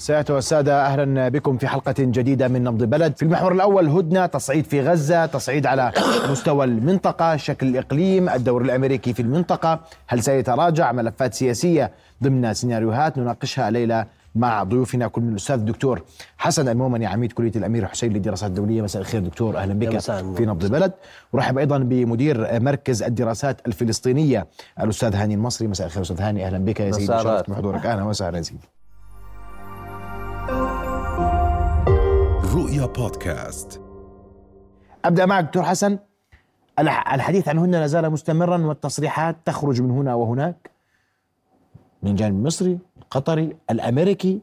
سيادة والسادة أهلا بكم في حلقة جديدة من نبض بلد في المحور الأول هدنة تصعيد في غزة تصعيد على مستوى المنطقة شكل الإقليم الدور الأمريكي في المنطقة. هل سيتراجع ملفات سياسية ضمن سيناريوهات؟ نناقشها الليلة مع ضيوفنا كل من الأستاذ الدكتور حسن المومني عميد كلية الأمير حسين للدراسات الدولية. مساء الخير دكتور أهلا بك في نبض بلد ورحب أيضا بمدير مركز الدراسات الفلسطينية الأستاذ هاني المصري. مساء الخير أستاذ هاني أهلا بك يا سيدي. شرفت بحضورك. أهلا وسهلا يا سيدي. رؤيا بودكاست. أبدأ معك دكتور حسن. الحديث عنهن لا زال مستمرا والتصريحات تخرج من هنا وهناك. من جانب المصري القطري الأمريكي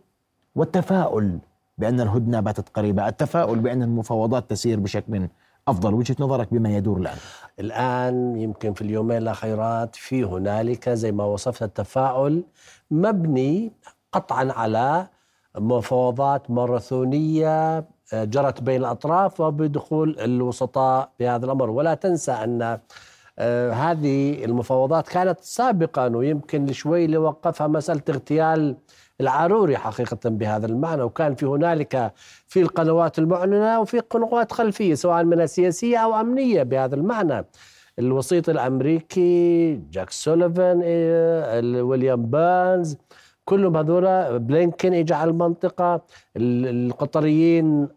والتفاؤل بأن الهدنة باتت قريبة، التفاؤل بأن المفاوضات تسير بشكل أفضل، وجهة نظرك بما يدور الآن؟ الآن يمكن في اليومين الأخيرات في هنالك زي ما وصفت التفاؤل مبني قطعا على مفاوضات ماراثونية جرت بين الأطراف وبدخول الوسطاء بهذا الأمر. ولا تنسى أن آه، هذه المفاوضات كانت سابقا ويمكن شوي اللي وقفها مسألة اغتيال العاروري حقيقة بهذا المعنى. وكان في هنالك في القنوات المعلنة وفي قنوات خلفية سواء منها سياسية أو أمنية بهذا المعنى. الوسيط الأمريكي جاك سوليفان آه، ويليام بانز كلهم هذول بلينكن اجى على المنطقة القطريين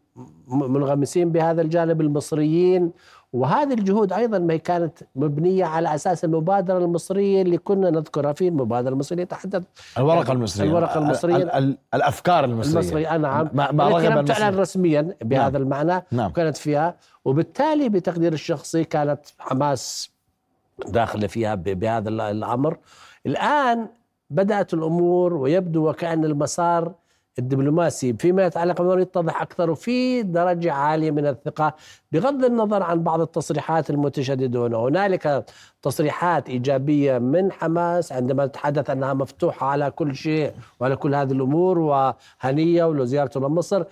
منغمسين بهذا الجانب المصريين وهذه الجهود أيضا ما كانت مبنية على أساس المبادره المصريه اللي كنا نذكرها في المبادره المصريه تحدث. الورقة المصرية. الورقة المصرية. الأفكار المصرية. المصرية نعم ما, ما رغب تعلن رسميا بهذا نعم. المعنى نعم. وكانت فيها وبالتالي بتقدير الشخصي كانت حماس داخلة فيها بهذا الأمر. الآن بدأت الأمور ويبدو وكأن المسار الدبلوماسي فيما يتعلق بالأمر يتضح أكثر وفي درجة عالية من الثقة بغض النظر عن بعض التصريحات المتشددة هنا هنالك تصريحات إيجابية من حماس عندما تتحدث أنها مفتوحة على كل شيء وعلى كل هذه الأمور وهنية ولزيارته لمصر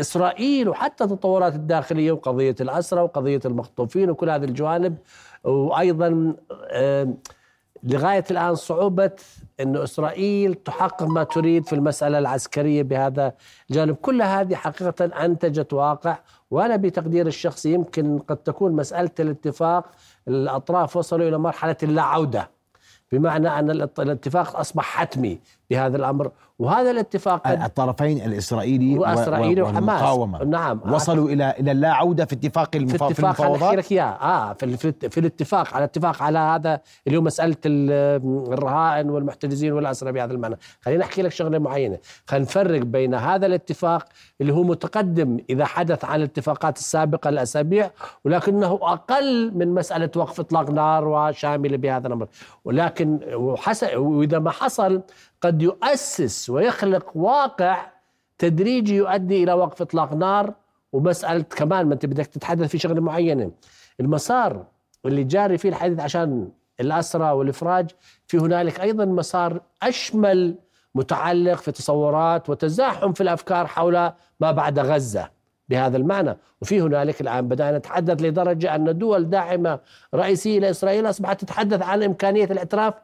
إسرائيل وحتى التطورات الداخلية وقضية الأسرة وقضية المخطوفين وكل هذه الجوانب. وأيضا لغاية الآن صعوبة أن إسرائيل تحقق ما تريد في المسألة العسكرية بهذا الجانب. كل هذه حقيقة أنتجت واقع وأنا بتقدير الشخصي يمكن قد تكون مسألة الاتفاق الأطراف وصلوا إلى مرحلة اللا عودة بمعنى أن الاتفاق أصبح حتمي. بهذا الأمر. وهذا الاتفاق الطرفين الإسرائيلي وإسرائيل وحماس. نعم. وصلوا إلى إلى اللا عودة في اتفاق المفا... في اتفاق المفاوضات إياه آه في, في, في الاتفاق على اتفاق على هذا اللي هو مسألة الرهائن والمحتجزين والأسرى بهذا المعنى. خليني أحكي لك شغلة معينة. خلينا نفرق بين هذا الاتفاق اللي هو متقدم إذا حدث عن الاتفاقات السابقة الأسابيع ولكنه أقل من مسألة وقف إطلاق نار وشاملة بهذا الأمر. ولكن وحسن وإذا ما حصل قد يؤسس ويخلق واقع تدريجي يؤدي إلى وقف إطلاق نار ومسألة كمان ما أنت بدك تتحدث في شغلة معينة. المسار اللي جاري فيه الحديث عشان الأسرى والإفراج في هنالك أيضا مسار أشمل متعلق في تصورات وتزاحم في الأفكار حول ما بعد غزة بهذا المعنى. وفي هنالك الآن بدأنا نتحدث لدرجة أن دول داعمة رئيسية لإسرائيل أصبحت تتحدث عن إمكانية الإعتراف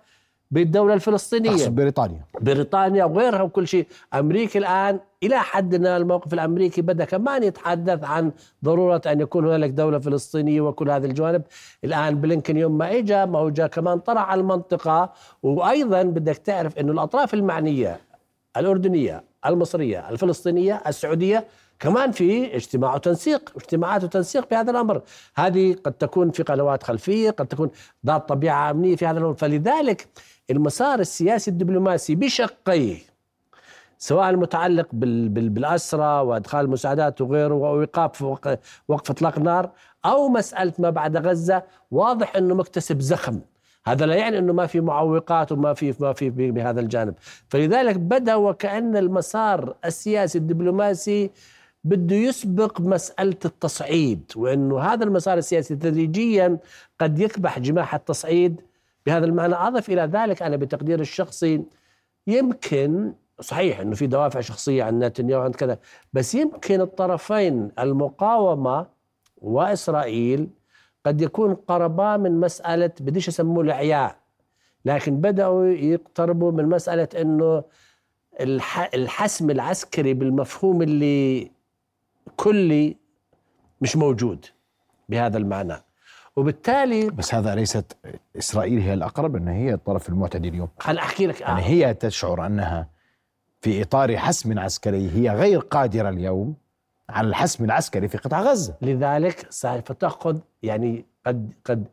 بالدولة الفلسطينية. أقصد بريطانيا. بريطانيا وغيرها وكل شيء. أمريكا الآن إلى حد ما الموقف الأمريكي بدأ كمان يتحدث عن ضرورة أن يكون هنالك دولة فلسطينية وكل هذه الجوانب. الآن بلينكن يوم ما إجا ما هو جا كمان طرح على المنطقة. وأيضا بدك تعرف أنه الأطراف المعنية الأردنية المصرية الفلسطينية السعودية كمان في اجتماع وتنسيق اجتماعات وتنسيق في هذا الأمر. هذه قد تكون في قنوات خلفية قد تكون ذات طبيعة أمنية في هذا الامر فلذلك المسار السياسي الدبلوماسي بشقيه سواء المتعلق بالأسرة وإدخال المساعدات وغيره وإيقاف وقف إطلاق النار أو مسألة ما بعد غزة واضح أنه مكتسب زخم. هذا لا يعني أنه ما في معوقات وما في ما في بهذا الجانب. فلذلك بدأ وكأن المسار السياسي الدبلوماسي بده يسبق مسألة التصعيد وأنه هذا المسار السياسي تدريجيا قد يكبح جماح التصعيد. بهذا المعنى أضف إلى ذلك أنا بتقدير الشخصي يمكن صحيح أنه في دوافع شخصية عند نتنياهو عند كذا بس يمكن الطرفين المقاومة وإسرائيل قد يكون قربا من مسألة بديش أسموه الإعياء لكن بدأوا يقتربوا من مسألة أنه الحسم العسكري بالمفهوم اللي كلي مش موجود بهذا المعنى. وبالتالي بس هذا ليست إسرائيل هي الأقرب إن هي الطرف المعتدي اليوم. خل أحكي لك يعني هي تشعر أنها في إطار حسم عسكري هي غير قادرة اليوم على الحسم العسكري في قطاع غزة. لذلك سوف تأخذ يعني قد قد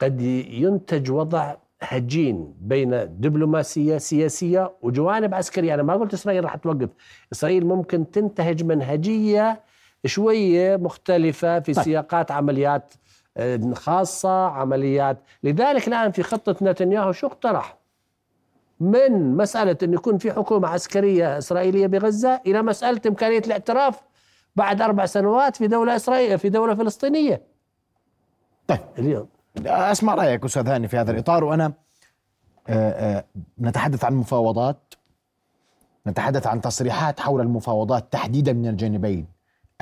قد ينتج وضع هجين بين دبلوماسية سياسية وجوانب عسكرية. أنا ما قلت إسرائيل راح توقف. إسرائيل ممكن تنتهج منهجية شوية مختلفة في طيب. سياقات عمليات آه، خاصة عمليات. لذلك الآن في خطة نتنياهو شو اقترح؟ من مسألة انه يكون في حكومة عسكرية إسرائيلية بغزة إلى مسألة إمكانية الاعتراف بعد أربع سنوات في دولة اسرائيليه في دولة فلسطينية. طيب. اليوم. أسمع رأيك أستاذ هاني في هذا الإطار وأنا آه، آه، نتحدث عن مفاوضات نتحدث عن تصريحات حول المفاوضات تحديدا من الجانبين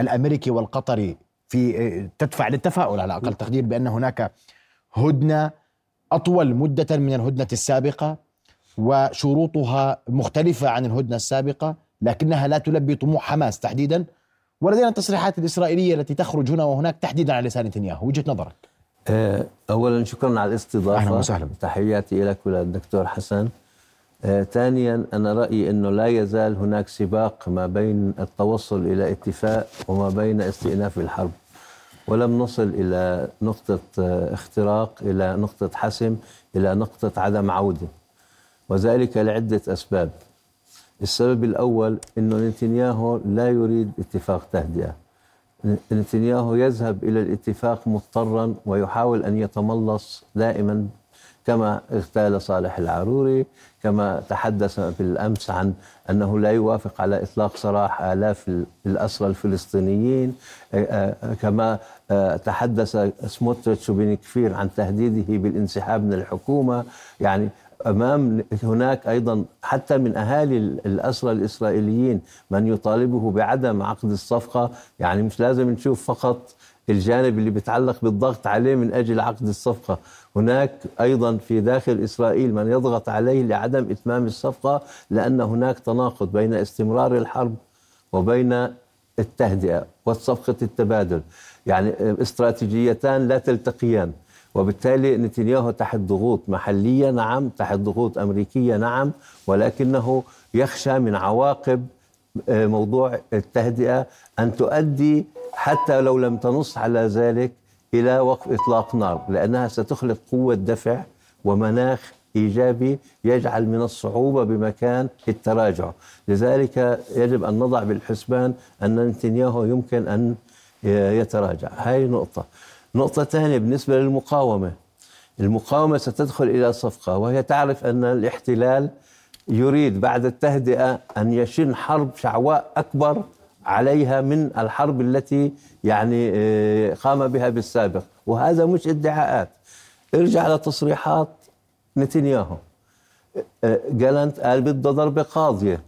الأمريكي والقطري في آه، تدفع للتفاؤل على أقل تقدير بأن هناك هدنة أطول مدة من الهدنة السابقة وشروطها مختلفة عن الهدنة السابقة لكنها لا تلبي طموح حماس تحديدا ولدينا التصريحات الإسرائيلية التي تخرج هنا وهناك تحديدا على لسان نتنياهو. وجهة نظرك؟ اولا شكرا على الاستضافة. أهلا وسهلا. تحياتي لك وللدكتور حسن. آه، ثانيا أنا رأيي إنه لا يزال هناك سباق ما بين التوصل إلى اتفاق وما بين استئناف الحرب. ولم نصل إلى نقطة آه، اختراق إلى نقطة حسم إلى نقطة عدم عودة وذلك لعدة أسباب. السبب الأول إنه نتنياهو لا يريد اتفاق تهدئة. نتنياهو يذهب إلى الاتفاق مضطرا ويحاول أن يتملص دائما كما اغتال صالح العروري كما تحدث بالأمس عن أنه لا يوافق على إطلاق سراح آلاف الأسرى الفلسطينيين. كما تحدث سموتريتش وبن كفير عن تهديده بالانسحاب من الحكومة. يعني أمام هناك أيضا حتى من أهالي الأسرى الإسرائيليين من يطالبه بعدم عقد الصفقة. يعني مش لازم نشوف فقط الجانب اللي بيتعلق بالضغط عليه من أجل عقد الصفقة، هناك أيضا في داخل إسرائيل من يضغط عليه لعدم إتمام الصفقة لأن هناك تناقض بين استمرار الحرب وبين التهدئة وصفقه التبادل، يعني استراتيجيتان لا تلتقيان. وبالتالي نتنياهو تحت ضغوط محلية نعم تحت ضغوط أمريكية نعم ولكنه يخشى من عواقب آه، موضوع التهدئة أن تؤدي حتى لو لم تنص على ذلك إلى وقف إطلاق نار لأنها ستخلق قوة دفع ومناخ إيجابي يجعل من الصعوبة بمكان التراجع. لذلك يجب أن نضع بالحسبان أن نتنياهو يمكن أن يتراجع. هاي نقطة. نقطة ثانية بالنسبة للمقاومة. المقاومة ستدخل إلى صفقة وهي تعرف أن الاحتلال يريد بعد التهدئة أن يشن حرب شعواء أكبر عليها من الحرب التي يعني آه، قام بها بالسابق. وهذا مش ادعاءات. ارجع لتصريحات نتنياهو. آه، جالنت قال بده ضربة قاضية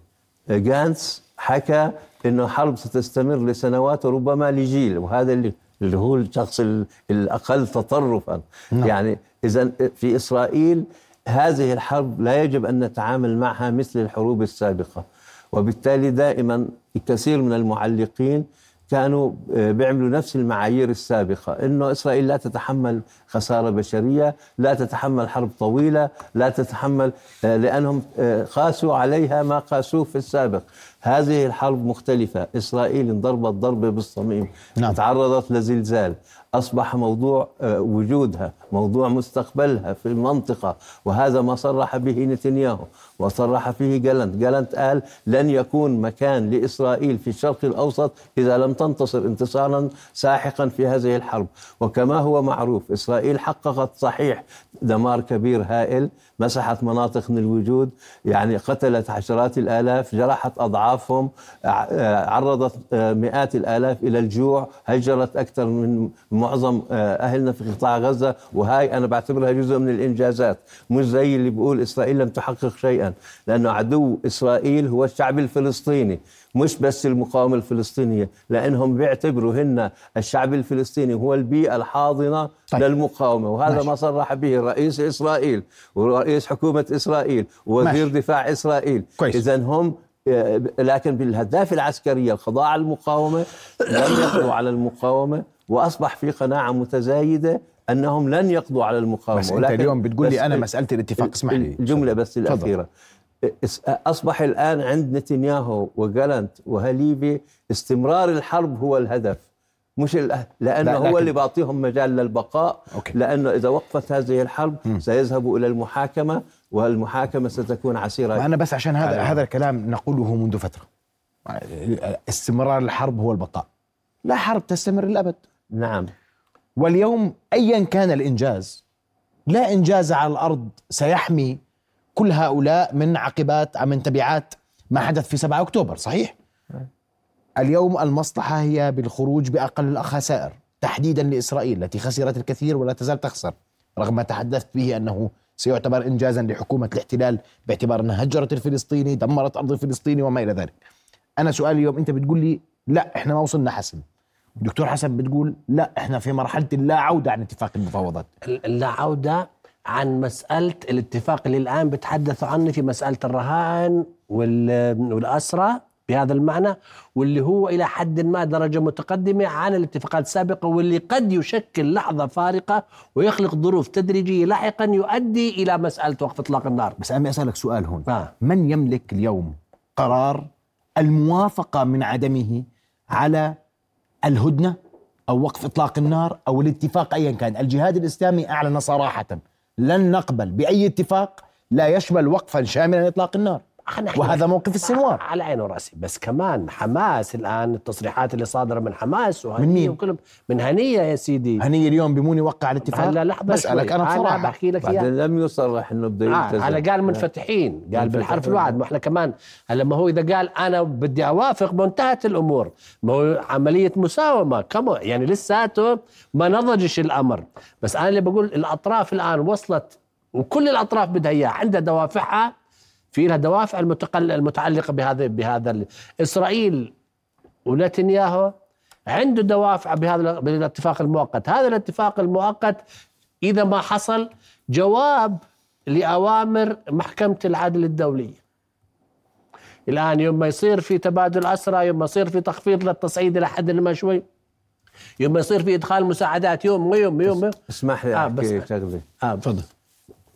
آه، جانس حكى إنه حرب ستستمر لسنوات وربما لجيل وهذا اللي اللي هو الشخص الأقل تطرفا. نعم. يعني إذا في إسرائيل هذه الحرب لا يجب أن نتعامل معها مثل الحروب السابقة. وبالتالي دائما كثير من المعلقين كانوا آه، بيعملوا نفس المعايير السابقة. إنه إسرائيل لا تتحمل خسارة بشرية لا تتحمل حرب طويلة لا تتحمل آه، لأنهم آه، قاسوا عليها ما قاسوه في السابق. هذه الحرب مختلفة. إسرائيل انضربت ضربة بالصميم نعم. تعرضت لزلزال. أصبح موضوع آه، وجودها موضوع مستقبلها في المنطقة وهذا ما صرح به نتنياهو. وصرح فيه جالنت. جالنت قال لن يكون مكان لإسرائيل في الشرق الأوسط إذا لم تنتصر انتصارا ساحقا في هذه الحرب. وكما هو معروف إسرائيل حققت صحيح دمار كبير هائل مسحت مناطق من الوجود يعني قتلت عشرات الآلاف جرحت أضعاف أضعافهم عرضت مئات الآلاف إلى الجوع هجرت أكثر من معظم أهلنا في قطاع غزة. وهاي أنا بعتبرها جزء من الإنجازات. مش زي اللي بيقول إسرائيل لم تحقق شيئا. لأنه عدو إسرائيل هو الشعب الفلسطيني مش بس المقاومة الفلسطينية لأنهم بيعتبروا هن الشعب الفلسطيني هو البيئة الحاضنة طيب. للمقاومة وهذا ماشي. ما صرح به رئيس إسرائيل ورئيس حكومة إسرائيل ووزير ماشي. دفاع إسرائيل إذا هم لكن بالأهداف العسكرية القضاء على المقاومة لم يقضوا على المقاومة وأصبح في قناعة متزايدة أنهم لن يقضوا على المقاومة بس أنت اليوم بتقول لي أنا مسألة الاتفاق اسمح لي. الجملة بس الأخيرة. أصبح الآن عند نتنياهو وجالنت وهليبي استمرار الحرب هو الهدف. مش لأنه لا هو اللي بعطيهم مجال للبقاء. أوكي. لأنه إذا وقفت هذه الحرب م. سيذهبوا إلى المحاكمة والمحاكمة ستكون عسيرة أنا بس عشان هذا هذا الكلام نقوله منذ فترة. استمرار الحرب هو البقاء. لا حرب تستمر للأبد. نعم. واليوم أيا كان الإنجاز لا إنجاز على الأرض سيحمي كل هؤلاء من عقبات من تبعات ما حدث في 7 أكتوبر صحيح؟ اليوم المصلحة هي بالخروج بأقل الخسائر تحديدا لإسرائيل التي خسرت الكثير ولا تزال تخسر رغم ما تحدثت به أنه سيعتبر انجازا لحكومة الاحتلال باعتبار أنها هجرت الفلسطيني دمرت أرض الفلسطيني وما إلى ذلك. أنا سؤالي اليوم أنت بتقول لي لا إحنا ما وصلنا حسن. الدكتور حسن بتقول لا إحنا في مرحلة اللا عوده عن اتفاق المفاوضات. اللا عوده عن مسألة الاتفاق اللي الآن بتحدثوا عنه في مسألة الرهان والأسرى بهذا المعنى واللي هو إلى حد ما درجة متقدمة عن الاتفاقات السابقة واللي قد يشكل لحظة فارقة ويخلق ظروف تدريجية لاحقا يؤدي إلى مسألة وقف إطلاق النار بس أنا أسألك سؤال هون آه. من يملك اليوم قرار الموافقة من عدمه على الهدنة أو وقف إطلاق النار أو الاتفاق أيا كان. الجهاد الإسلامي أعلن صراحة. لن نقبل بأي اتفاق لا يشمل وقفا شاملا لإطلاق النار. وهذا موقف السنوار. على عيني وراسي. بس كمان حماس الآن التصريحات اللي صادرة من حماس وهنية من مين؟ وكلهم. من هنية يا سيدي. هنية اليوم بمون يوقع الاتفاق؟ هلا لحظة بسألك أنا بصراحة. أنا بحكي لك اياه لم يصرح إنه بده يلتزم آه أنا قال منفتحين. قال بالحرف الواحد. ما إحنا كمان هلا ما هو إذا قال أنا بدي أوافق ما انتهت الأمور. ما هو عملية مساومة. كما يعني لساته ما نضجش الأمر. بس أنا اللي بقول الأطراف الآن وصلت وكل الأطراف بدها اياه عندها دوافعها. في لها دوافع المتعلقة بهذا بهذا إسرائيل ونتنياهو عنده دوافع بهذا بالاتفاق المؤقت. هذا الاتفاق المؤقت إذا ما حصل جواب لأوامر محكمة العدل الدولية. الآن يوم ما يصير في تبادل أسرى يوم ما يصير في تخفيض للتصعيد إلى حد ما شوي يوم ما يصير في إدخال مساعدات يوم يوم يوم اسمح لي آه شغلة. آه تفضل.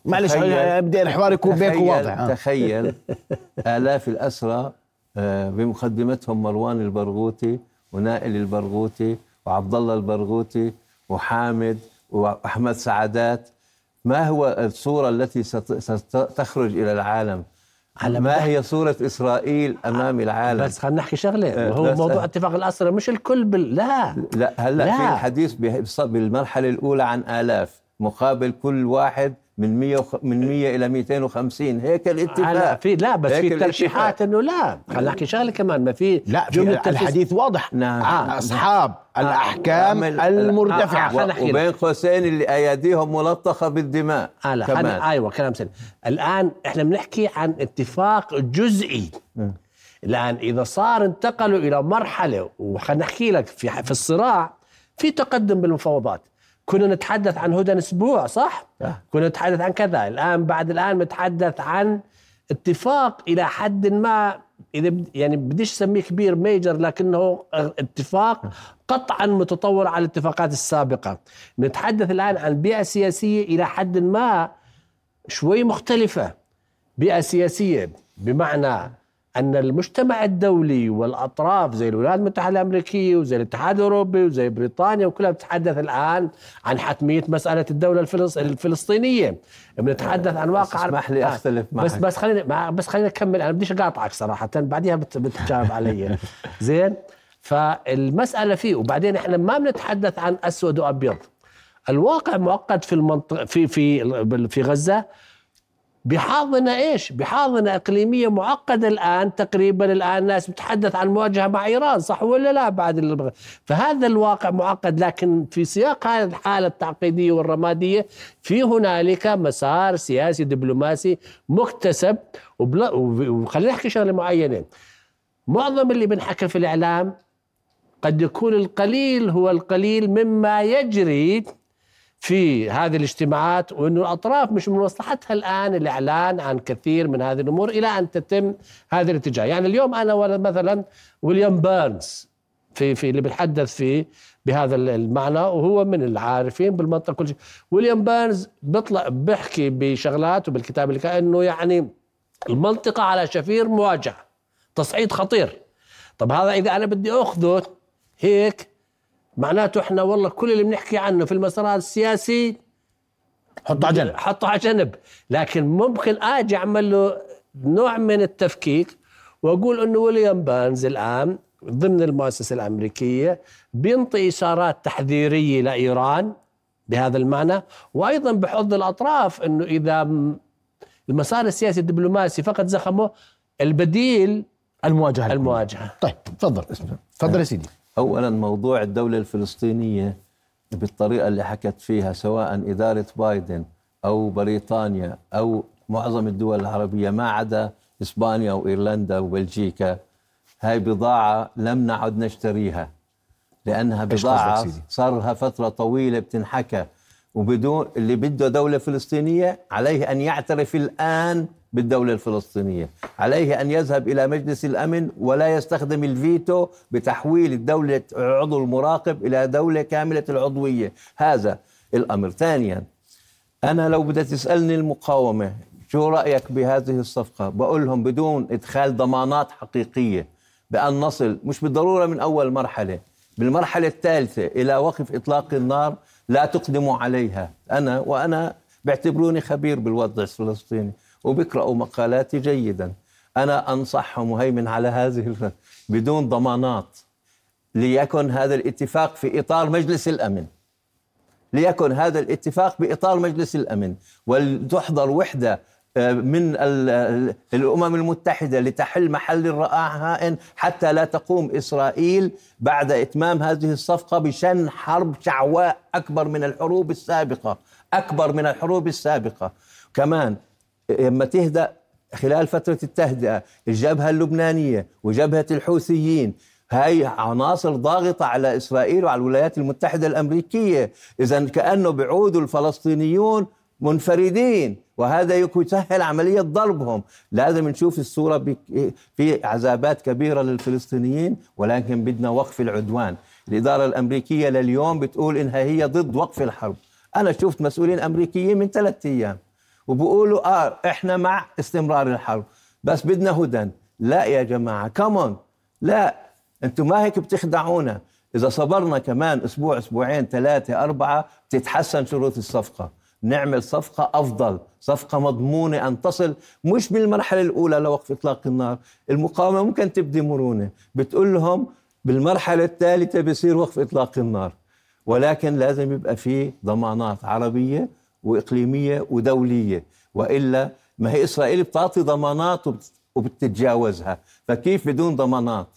معلش ابدا الحوار يكون بينك واضح. آه. تخيل آلاف الأسرى آه، بمقدمتهم مروان البرغوثي ونائل البرغوثي وعبد الله البرغوثي وحامد وأحمد سعادات. ما هو الصورة التي ستخرج إلى العالم؟ على ما هي صورة إسرائيل أمام العالم؟ بس خلينا نحكي شغلة. آه، وهو موضوع اتفاق الأسرة مش الكل بال... لا. لا هلأ لا. في الحديث بالمرحلة الأولى عن آلاف مقابل كل واحد من 100 من 100 إلى 250 هيك الاتفاق لا في لا بس في ترشيحات إنه لا خلينا نحكي شغلة كمان ما في لا جملة الحديث واضح نعم آه. أصحاب آه. الأحكام آه. المرتفعة آه. آه. وبين قوسين اللي اياديهم ملطخة بالدماء آه لا كمان. أيوه كلام سليم الآن إحنا بنحكي عن اتفاق جزئي الآن إذا صار انتقلوا إلى مرحلة وخلينا نحكي لك في في الصراع في تقدم بالمفاوضات كنا نتحدث عن هدن أسبوع صح؟ أه. كنا نتحدث عن كذا الآن بعد الآن نتحدث عن اتفاق إلى حد ما إذا يعني بديش أسميه كبير ميجر لكنه اتفاق قطعا متطور على الاتفاقات السابقة نتحدث الآن عن بيئة سياسية إلى حد ما شوي مختلفة بيئة سياسية بمعنى أن المجتمع الدولي والأطراف زي الولايات المتحدة الأمريكية وزي الاتحاد الأوروبي وزي بريطانيا وكلها بتتحدث الآن عن حتمية مسألة الدولة الفلسطينية. بنتحدث عن واقع اسمح لي أختلف معك. بس بس خليني بس خليني أكمل. أنا بديش أقاطعك صراحة. بعديها بتجاوب علي. زين؟ فالمسألة فيه وبعدين إحنا ما بنتحدث عن أسود وأبيض. الواقع معقد في المنطقة في في في غزة. بحاضنة إيش؟ بحاضنة إقليمية معقدة الآن تقريبا الآن الناس بتحدث عن مواجهة مع إيران صح ولا لا بعد فهذا الواقع معقد لكن في سياق هذه الحالة التعقيدية والرمادية في هنالك مسار سياسي دبلوماسي مكتسب وخلينا نحكي شغلة معينة معظم اللي بنحكى في الإعلام قد يكون القليل هو القليل مما يجري في هذه الاجتماعات وأن الأطراف مش من مصلحتها الآن الإعلان عن كثير من هذه الأمور إلى أن تتم هذه الاتجاه. يعني اليوم أنا مثلا ويليام بيرنز في في اللي بتحدث فيه بهذا المعنى وهو من العارفين بالمنطقة كل شيء. ويليام بيرنز بيطلع بيحكي بشغلات وبالكتاب اللي كانه يعني المنطقة على شفير مواجهه تصعيد خطير. طب هذا إذا أنا بدي أخذه هيك معناته إحنا والله كل اللي بنحكي عنه في المسار السياسي حطه على جنب. حطه على جنب. لكن ممكن آجي أعمل له نوع من التفكيك وأقول إنه ويليام بانز الآن ضمن المؤسسة الأمريكية بينطي إشارات تحذيرية لايران بهذا المعنى وأيضا بحض الأطراف إنه إذا المسار السياسي الدبلوماسي فقد زخمه البديل المواجهة. المواجهة. طيب تفضل. تفضل يا سيدي. اولا موضوع الدولة الفلسطينية بالطريقة اللي حكت فيها سواء إدارة بايدن أو بريطانيا أو معظم الدول العربية ما عدا إسبانيا وإيرلندا وبلجيكا. هاي بضاعة لم نعد نشتريها لأنها بضاعة صار لها فترة طويلة بتنحكى وبدون اللي بده دولة فلسطينية عليه أن يعترف الآن بالدولة الفلسطينية. عليه أن يذهب إلى مجلس الأمن ولا يستخدم الفيتو بتحويل الدولة عضو المراقب إلى دولة كاملة العضوية. هذا الأمر. ثانيا أنا لو بدأت تسألني المقاومة شو رأيك بهذه الصفقة؟ بقول لهم بدون إدخال ضمانات حقيقية بأن نصل مش بالضرورة من أول مرحلة بالمرحلة الثالثة إلى وقف إطلاق النار لا تقدموا عليها. أنا وأنا بعتبروني خبير بالوضع الفلسطيني. وبيقرأوا مقالاتي جيدا. أنا أنصحهم وهيمن على هذه بدون ضمانات. ليكن هذا الاتفاق في إطار مجلس الأمن. ليكن هذا الاتفاق بإطار مجلس الأمن. ولتحضر وحدة آه، من الأمم المتحدة لتحل محل الرائع حتى لا تقوم إسرائيل بعد إتمام هذه الصفقة بشن حرب شعواء أكبر من الحروب السابقة. أكبر من الحروب السابقة. كمان لما تهدأ خلال فترة التهدئة الجبهة اللبنانية وجبهة الحوثيين هاي عناصر ضاغطة على إسرائيل وعلى الولايات المتحدة الأمريكية. إذا كأنه بيعودوا الفلسطينيون منفردين وهذا يسهل عملية ضربهم. لازم نشوف الصورة في عذابات كبيرة للفلسطينيين ولكن بدنا وقف العدوان. الإدارة الأمريكية لليوم بتقول إنها هي ضد وقف الحرب. أنا شفت مسؤولين أمريكيين من ثلاثة أيام. وبيقولوا آه إحنا مع استمرار الحرب. بس بدنا هدن. لا يا جماعة كمون لا. أنتم ما هيك بتخدعونا. إذا صبرنا كمان أسبوع أسبوعين ثلاثة أربعة بتتحسن شروط الصفقة. نعمل صفقة أفضل صفقة مضمونة أن تصل مش بالمرحلة الأولى لوقف إطلاق النار. المقاومة ممكن تبدي مرونة. بتقول لهم بالمرحلة الثالثة بصير وقف إطلاق النار. ولكن لازم يبقى في ضمانات عربية وإقليمية ودولية وإلا ما هي إسرائيل بتعطي ضمانات وبتتجاوزها فكيف بدون ضمانات؟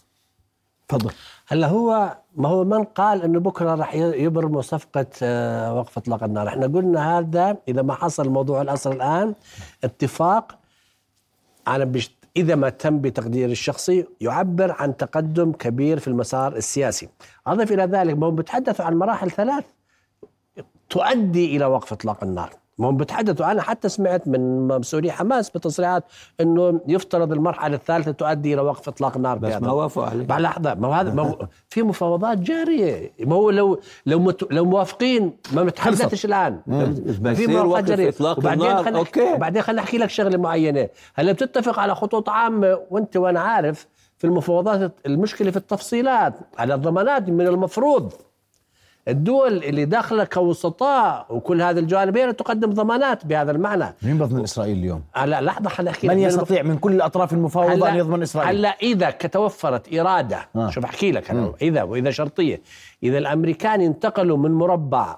تفضل. هلا هو ما هو من قال إنه بكرة راح يبرموا صفقة آه، وقف إطلاق النار. إحنا قلنا هذا إذا ما حصل موضوع الاسر الآن اتفاق أنا بشت إذا ما تم بتقدير الشخصي يعبر عن تقدم كبير في المسار السياسي. أضف إلى ذلك ما هم بيتحدثوا عن مراحل ثلاث. تؤدي إلى وقف إطلاق النار. هم بتحدثوا أنا حتى سمعت من مسؤولي حماس بتصريحات إنه يفترض المرحلة الثالثة تؤدي إلى وقف إطلاق النار بس ما وافقوا عليه. بعد لحظة ما هذا ما في مفاوضات جارية. ما هو لو لو مت لو موافقين ما بتحدثش الآن. في مفاوضات جارية. وبعدين خلينا أوكي. وبعدين خلينا احكي لك شغلة معينة. هلا بتتفق على خطوط عامة وأنت وأنا عارف في المفاوضات المشكلة في التفصيلات على الضمانات من المفروض. الدول اللي داخلة كوسطاء وكل هذه الجانبين تقدم ضمانات بهذا المعنى مين بضمن إسرائيل اليوم؟ هلا لحظة خليني أحكي من يستطيع من كل الأطراف المفاوضة أن يضمن إسرائيل؟ هلا إذا توفرت إرادة آه. شوف أحكي لك أنا إذا وإذا شرطية إذا الأمريكان انتقلوا من مربع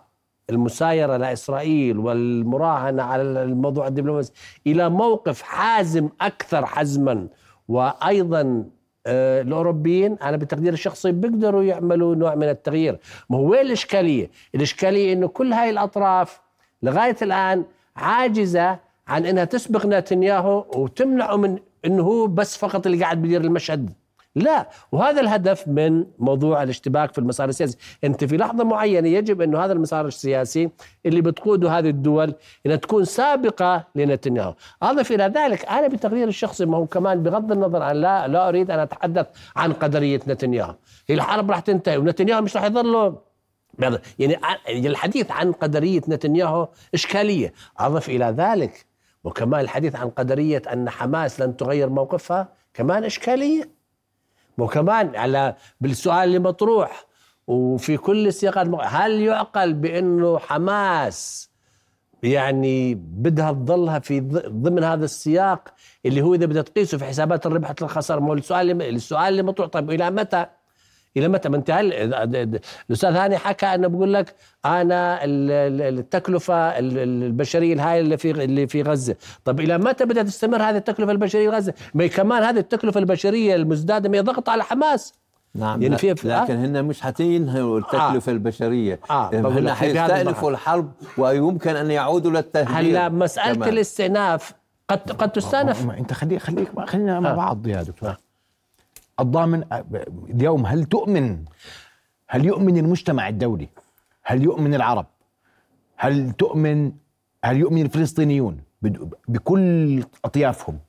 المسايرة لإسرائيل والمراهنة على الموضوع الدبلوماسي إلى موقف حازم أكثر حزما وأيضا آه، الأوروبيين أنا بتقدير الشخصي بيقدروا يعملوا نوع من التغيير. ما هو وين الإشكالية؟ الإشكالية أنه كل هاي الأطراف لغاية الآن عاجزة عن أنها تسبق نتنياهو وتمنعه من أنه هو بس فقط اللي قاعد بدير المشهد. لا. وهذا الهدف من موضوع الاشتباك في المسار السياسي. انت في لحظة معينة يجب أنه هذا المسار السياسي اللي بتقوده هذه الدول إنها تكون سابقة لنتنياهو. أضف إلى ذلك أنا بتقدير الشخصي ما هو كمان بغض النظر عن لا لا أريد أن أتحدث عن قدريه نتنياهو. هي الحرب راح تنتهي ونتنياهو مش راح يظل يعني الحديث عن قدريه نتنياهو إشكالية. أضف إلى ذلك وكمان الحديث عن قدريه أن حماس لن تغير موقفها كمان إشكالية. وكمان على بالسؤال اللي مطروح وفي كل السياقات هل يعقل بأنه حماس يعني بدها تظلها في ضمن هذا السياق اللي هو إذا بدها تقيسه في حسابات الربح الخسارة؟ ما السؤال السؤال اللي مطروح. طيب إلى متى؟ إلى متى؟ ما أنت هل الأستاذ هاني حكى أنه بقول لك أنا التكلفة البشرية الهائلة اللي في اللي في غزة، طب إلى متى بدها تستمر هذه التكلفة البشرية في غزة؟ ما كمان هذه التكلفة البشرية المزدادة ما ضغط على حماس. نعم يعني في لكن آه؟ هن مش حتنهوا التكلفة آه. البشرية. آه هن حيستأنفوا الحرب ويمكن أن يعودوا للتهديد. هلا مسألة كمان. الاستئناف قد قد تستأنف. أنت خليك خليك خلينا مع آه. بعض يا دكتور. الضامن اليوم هل تؤمن؟ هل يؤمن المجتمع الدولي؟ هل يؤمن العرب؟ هل تؤمن هل يؤمن الفلسطينيون؟ بكل أطيافهم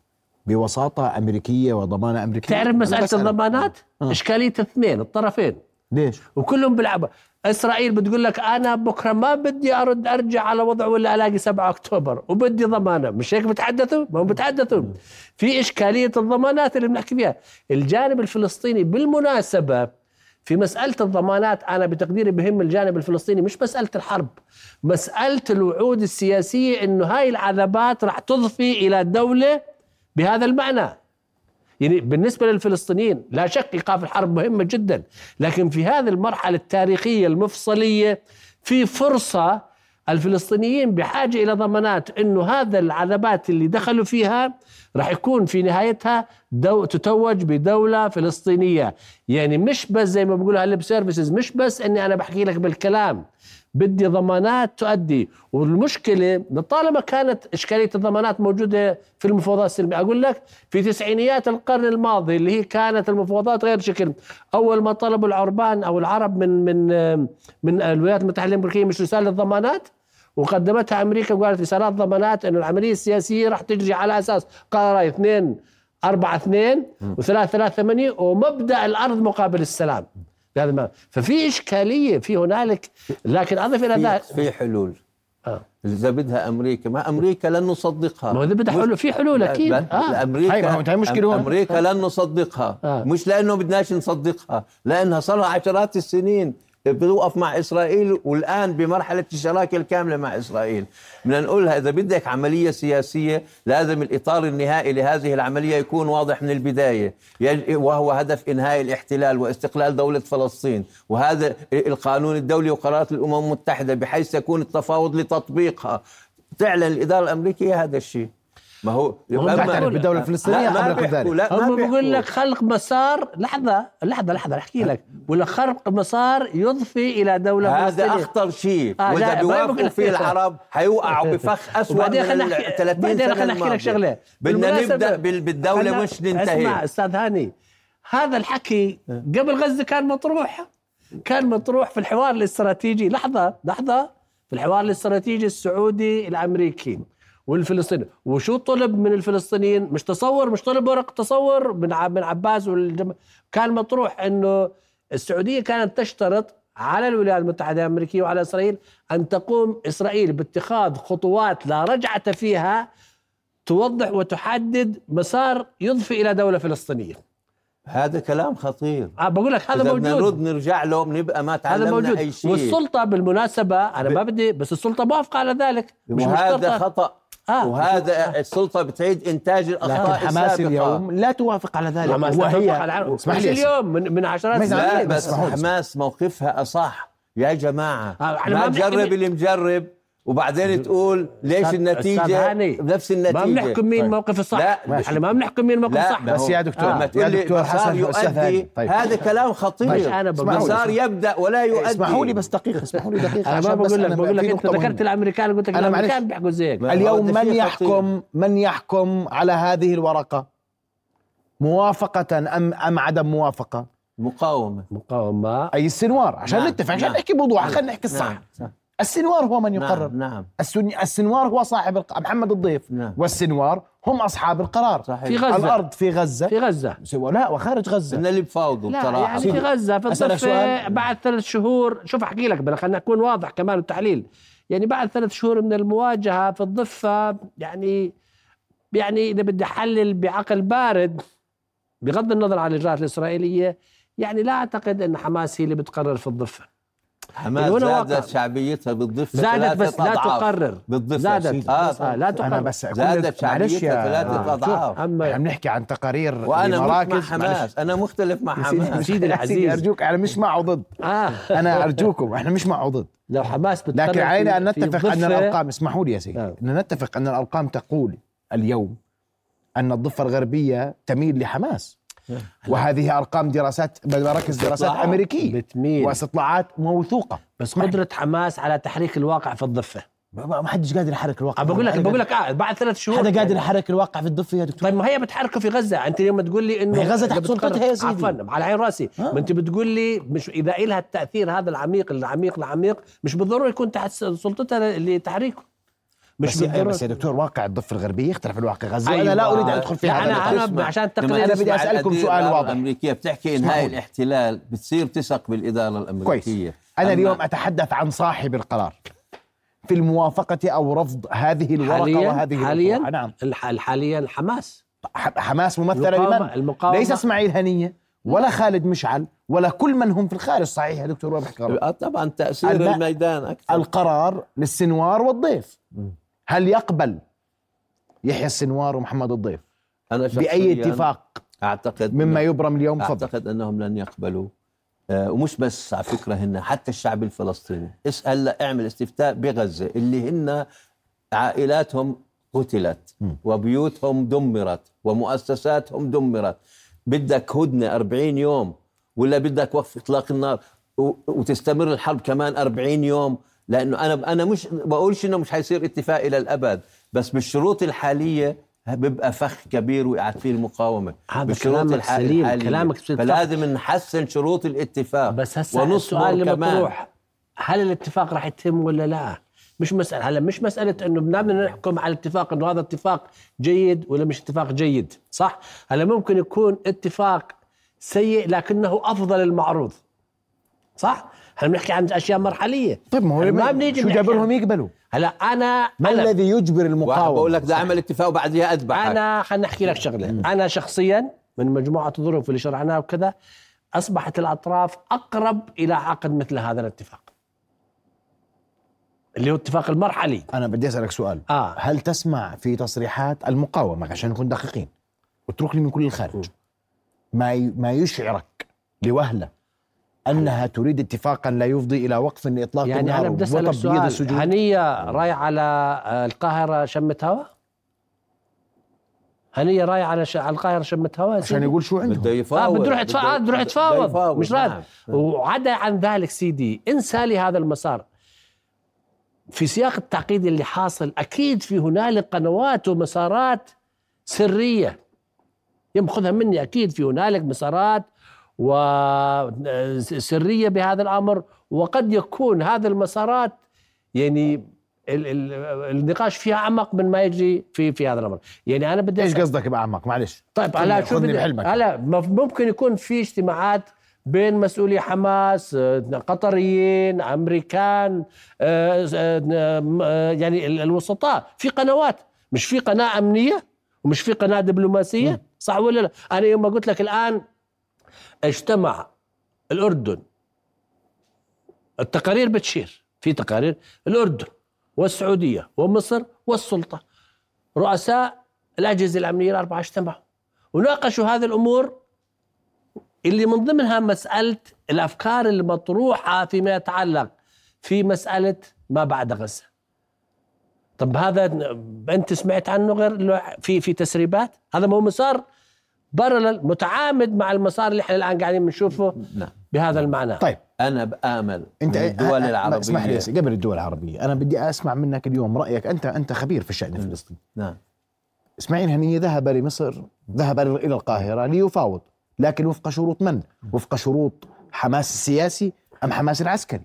بوساطة أمريكية وضمانة أمريكية. تعرف مسألة الضمانات؟ آه. إشكالية اثنين الطرفين. ليش؟ وكلهم بيلعبوا. إسرائيل بتقول لك أنا بكرة ما بدي أرد أرجع على وضع ولا ألاقي 7 أكتوبر وبدي ضمانة. مش هيك بتحدثوا؟ ما هم بتحدثوا. في إشكالية الضمانات اللي بنحكي فيها. الجانب الفلسطيني بالمناسبة في مسألة الضمانات أنا بتقديري بهم الجانب الفلسطيني مش مسألة الحرب. مسألة الوعود السياسية إنه هاي العذابات راح تضفي إلى دولة بهذا المعنى. يعني بالنسبة للفلسطينيين لا شك إيقاف الحرب مهمة جدا لكن في هذه المرحلة التاريخية المفصلية في فرصة الفلسطينيين بحاجة إلى ضمانات أنه هذا العذابات اللي دخلوا فيها راح يكون في نهايتها دو تتوج بدولة فلسطينية. يعني مش بس زي ما بقولوا هال lip services مش بس أني أنا بحكي لك بالكلام. بدي ضمانات تؤدي. والمشكلة طالما كانت إشكالية الضمانات موجودة في المفاوضات السلمية أقول لك في تسعينيات القرن الماضي اللي هي كانت المفاوضات غير شكل. أول ما طلبوا العربان أو العرب من من من الولايات المتحدة الأمريكية مش رسالة ضمانات وقدمتها أمريكا وقالت رسالات ضمانات إنه العملية السياسية راح تجري على أساس قرار اثنين أربعة اثنين وثلاثة ثلاثة ثمانية ومبدأ الأرض مقابل السلام. بهذا ما ففي إشكالية في هنالك لكن أضف إلى ذلك في حلول. آه. إذا بدها أمريكا ما أمريكا لن نصدقها. ما إذا بدها حلول في حلول أكيد. آه. أمريكا مشكلة أمريكا لن نصدقها. آه. مش لأنه بدناش نصدقها لأنها صار عشرات السنين. بتوقف مع إسرائيل والآن بمرحلة الشراكة الكاملة مع إسرائيل. بدنا نقولها إذا بدك عملية سياسية لازم الإطار النهائي لهذه العملية يكون واضح من البداية. وهو هدف إنهاء الاحتلال واستقلال دولة فلسطين. وهذا القانون الدولي وقرارات الأمم المتحدة بحيث يكون التفاوض لتطبيقها. تعلن الإدارة الأمريكية هذا الشيء. ما هو هم تعترف بالدولة الفلسطينية قبل ذلك هم بيقول لك خلق مسار لحظة لحظة لحظة أحكي لك. ولا خلق مسار يضفي إلى دولة هذا أخطر شيء. آه وإذا بيوافقوا فيه العرب حيوقعوا بفخ أسوأ بعدين خلينا نحكي 30 بعدين خلينا نحكي لك شغلة. بدنا نبدأ بالدولة مش ننتهي. اسمع أستاذ هاني. هذا الحكي قبل غزة كان مطروح. كان مطروح في الحوار الاستراتيجي. لحظة لحظة. في الحوار الاستراتيجي السعودي الأمريكي. والفلسطيني. وشو طلب من الفلسطينيين؟ مش تصور مش طلب ورق تصور من من عباس والجم... كان مطروح إنه السعودية كانت تشترط على الولايات المتحدة الأمريكية وعلى إسرائيل أن تقوم إسرائيل باتخاذ خطوات لا رجعة فيها توضح وتحدد مسار يضفي إلى دولة فلسطينية. هذا كلام خطير. أه بقول لك هذا موجود. نرد نرجع له بنبقى ما تعلمنا هذا موجود. أي شيء. والسلطة بالمناسبة أنا ب... ما بدي بس السلطة موافقة على ذلك. مش وهذا خطأ. آه وهذا آه. السلطة بتعيد إنتاج الأخطاء لكن حماس اليوم لا توافق على ذلك. وهي اسمح لي اليوم من من عشرات سنين بس حماس موقفها أصح. يا جماعة آه ما تجرب اللي مجرب. وبعدين تقول ليش النتيجة؟ نفس النتيجة. ما بنحكم مين الموقف طيب. الصح لا. إحنا ما بنحكم مين الموقف الصح بس يا دكتور آه. يا دكتور حسن يؤدي طيب. هذا كلام خطير. طيب. أنا مسار يبدأ ولا يؤدي. اسمحوا لي بس دقيقة اسمحوا لي دقيقة أنا ما بقول لك بقول لك أنت ذكرت الأمريكان قلت لك الأمريكان بيحكوا زيك اليوم من يحكم من يحكم على هذه الورقة؟ موافقة أم أم عدم موافقة؟ مقاومة. مقاومة. أي السنوار عشان نعم. نتفق عشان نعم. نحكي بوضوح خلينا نحكي الصح نعم. السنوار هو من يقرر. نعم, نعم. السنوار هو صاحب الق... محمد الضيف. نعم. والسنوار هم أصحاب القرار. صحيح. في غزة. الأرض في غزة. في غزة. لا وخارج غزة. من اللي بفاوضوا بصراحة. يعني في غزة. في الضفة بعد ثلاث شهور. شوف أحكي لك خلينا نكون واضح كمان التحليل. يعني بعد ثلاث شهور من المواجهة في الضفة يعني يعني إذا بدي أحلل بعقل بارد بغض النظر عن الإجراءات الإسرائيلية يعني لا أعتقد إن حماس هي اللي بتقرر في الضفة. حماس زادت شعبيتها بالضفه زادت بس لا تقرر. بالضفه زادت. آه, آه لا تقرر. أنا بس زادت شعبيتها ثلاثة أضعاف. إحنا بنحكي عن تقارير وأنا مع حماس أنا مختلف مع حماس. سيدي العزيز أرجوك. أنا مش مع وضد آه. أنا أرجوكم. إحنا مش مع وضد لو حماس لكن علينا أن نتفق أن الأرقام اسمحوا لي يا سيدي. آه. أن نتفق أن الأرقام تقول اليوم أن الضفة الغربية تميل لحماس. وهذه أرقام دراسات مراكز دراسات أمريكية. بتميل. واستطلاعات موثوقة. بس قدرة حماس على تحريك الواقع في الضفة. ما حدش قادر يحرك الواقع. بقول لك بقول لك آه بعد ثلاث شهور. حدا قادر يحرك الواقع في الضفة يا دكتور؟ طيب ما هي بتحركه في غزة؟ أنت اليوم تقول لي إنه غزة تحت سلطتها يا سيدي. عفوا على عين رأسي. آه. ما أنت بتقول لي مش إذا لها التأثير هذا العميق العميق العميق مش بالضرورة يكون تحت سلطتها لتحريكه. مش بس, بس يا دكتور واقع الضفة الغربية يختلف عن واقع غزه أيوة. أنا لا أريد أن أدخل في هذا أنا أنا عشان التقرير أنا بدي أسألكم سؤال واضح. الأمريكية بتحكي انهاء الاحتلال بتصير تثق بالإدارة الأمريكية. كويس. أنا اليوم أتحدث عن صاحب القرار في الموافقة أو رفض هذه الورقة حاليا؟ وهذه حاليا؟ نعم. حاليا حماس. حماس ممثلة بمن؟ المقاومة ليس إسماعيل هنية ولا خالد مشعل ولا كل من هم في الخارج. صحيح يا دكتور وابح طبعا تأثير الميدان أكثر. القرار للسنوار والضيف. هل يقبل يحيى السنوار ومحمد الضيف أنا بأي اتفاق أعتقد مما يبرم اليوم؟ أعتقد فضل. أنهم لن يقبلوا. آه ومش بس على فكرة هن حتى الشعب الفلسطيني. اسأل اعمل استفتاء بغزة اللي هن عائلاتهم قتلت م. وبيوتهم دمرت ومؤسساتهم دمرت. بدك هدنة 40 يوم ولا بدك وقف إطلاق النار؟ وتستمر الحرب كمان 40 يوم. لأنه أنا أنا مش بقولش إنه مش حيصير اتفاق إلى الأبد بس بالشروط الحالية بيبقى فخ كبير وقعت فيه المقاومة هذا كلامك سليم كلامك فلازم نحسن شروط الاتفاق بس هسه السؤال اللي مطروح هل الاتفاق راح يتم ولا لا؟ مش مسألة هلا مش مسألة إنه بدنا نحكم على الاتفاق إنه هذا اتفاق جيد ولا مش اتفاق جيد، صح؟ هلا ممكن يكون اتفاق سيء لكنه أفضل المعروض. صح؟ إحنا بنحكي عن أشياء مرحلية. طيب ما هو ما بنيجي شو جابرهم يقبلوا؟ هلا أنا ما أنا الذي يجبر المقاومة؟ بقول لك ده أعمل اتفاق وبعديها أذبحك. أنا أحكي لك شغلة. أنا شخصيا من مجموعة الظروف اللي شرعناها وكذا أصبحت الأطراف أقرب إلى عقد مثل هذا الاتفاق. اللي هو اتفاق المرحلي. أنا بدي أسألك سؤال. آه. هل تسمع في تصريحات المقاومة؟ عشان نكون دقيقين. اترك لي من كل الخارج. ما ما يشعرك لوهلة أنها تريد اتفاقا لا يفضي إلى وقف لإطلاق يعني النار أنا بدي أسألك سؤال. هنية رايح على القاهرة شمت هوا؟ هنية رايح على ش... على القاهرة شمت هوا عشان يقول شو عنده بده يفاوض آه بده يروح يتفاوض بده يروح يتفاوض. مش رايح نعم. وعدا عن ذلك سيدي انسى لي هذا المسار. في سياق التعقيد اللي حاصل أكيد في هنالك قنوات ومسارات سرية. يمخذها مني أكيد في هنالك مسارات وسرية بهذا الأمر وقد يكون هذه المسارات يعني النقاش فيها أعمق من ما يجري في في هذا الأمر. يعني أنا بدي إيش قصدك بأعمق؟ معلش. طيب هلا شو بدي هلا ممكن يكون في اجتماعات بين مسؤولي حماس قطريين أمريكان آه، آه، يعني الوسطاء. في قنوات مش في قناة أمنية ومش في قناة دبلوماسية صح ولا لا؟ أنا يوم ما قلت لك الآن اجتمع الأردن. التقارير بتشير. في تقارير الأردن والسعودية ومصر والسلطة. رؤساء الأجهزة الأمنية الأربعة اجتمعوا. وناقشوا هذه الأمور اللي من ضمنها مسألة الأفكار المطروحة فيما يتعلق في مسألة ما بعد غزة. طب هذا أنت سمعت عنه غير؟ في في تسريبات؟ هذا مو مسار بارلل متعامد مع المسار اللي إحنا الآن قاعدين بنشوفه نعم. بهذا المعنى. طيب. أنا بآمل أنت الدول العربية. اسمح لي قبل الدول العربية. أنا بدي أسمع منك اليوم رأيك. أنت أنت خبير في الشأن الفلسطيني. نعم. إسماعيل هنية ذهب لمصر ذهب إلى القاهرة ليفاوض. لكن وفق شروط من؟ وفق شروط حماس السياسي أم حماس العسكري؟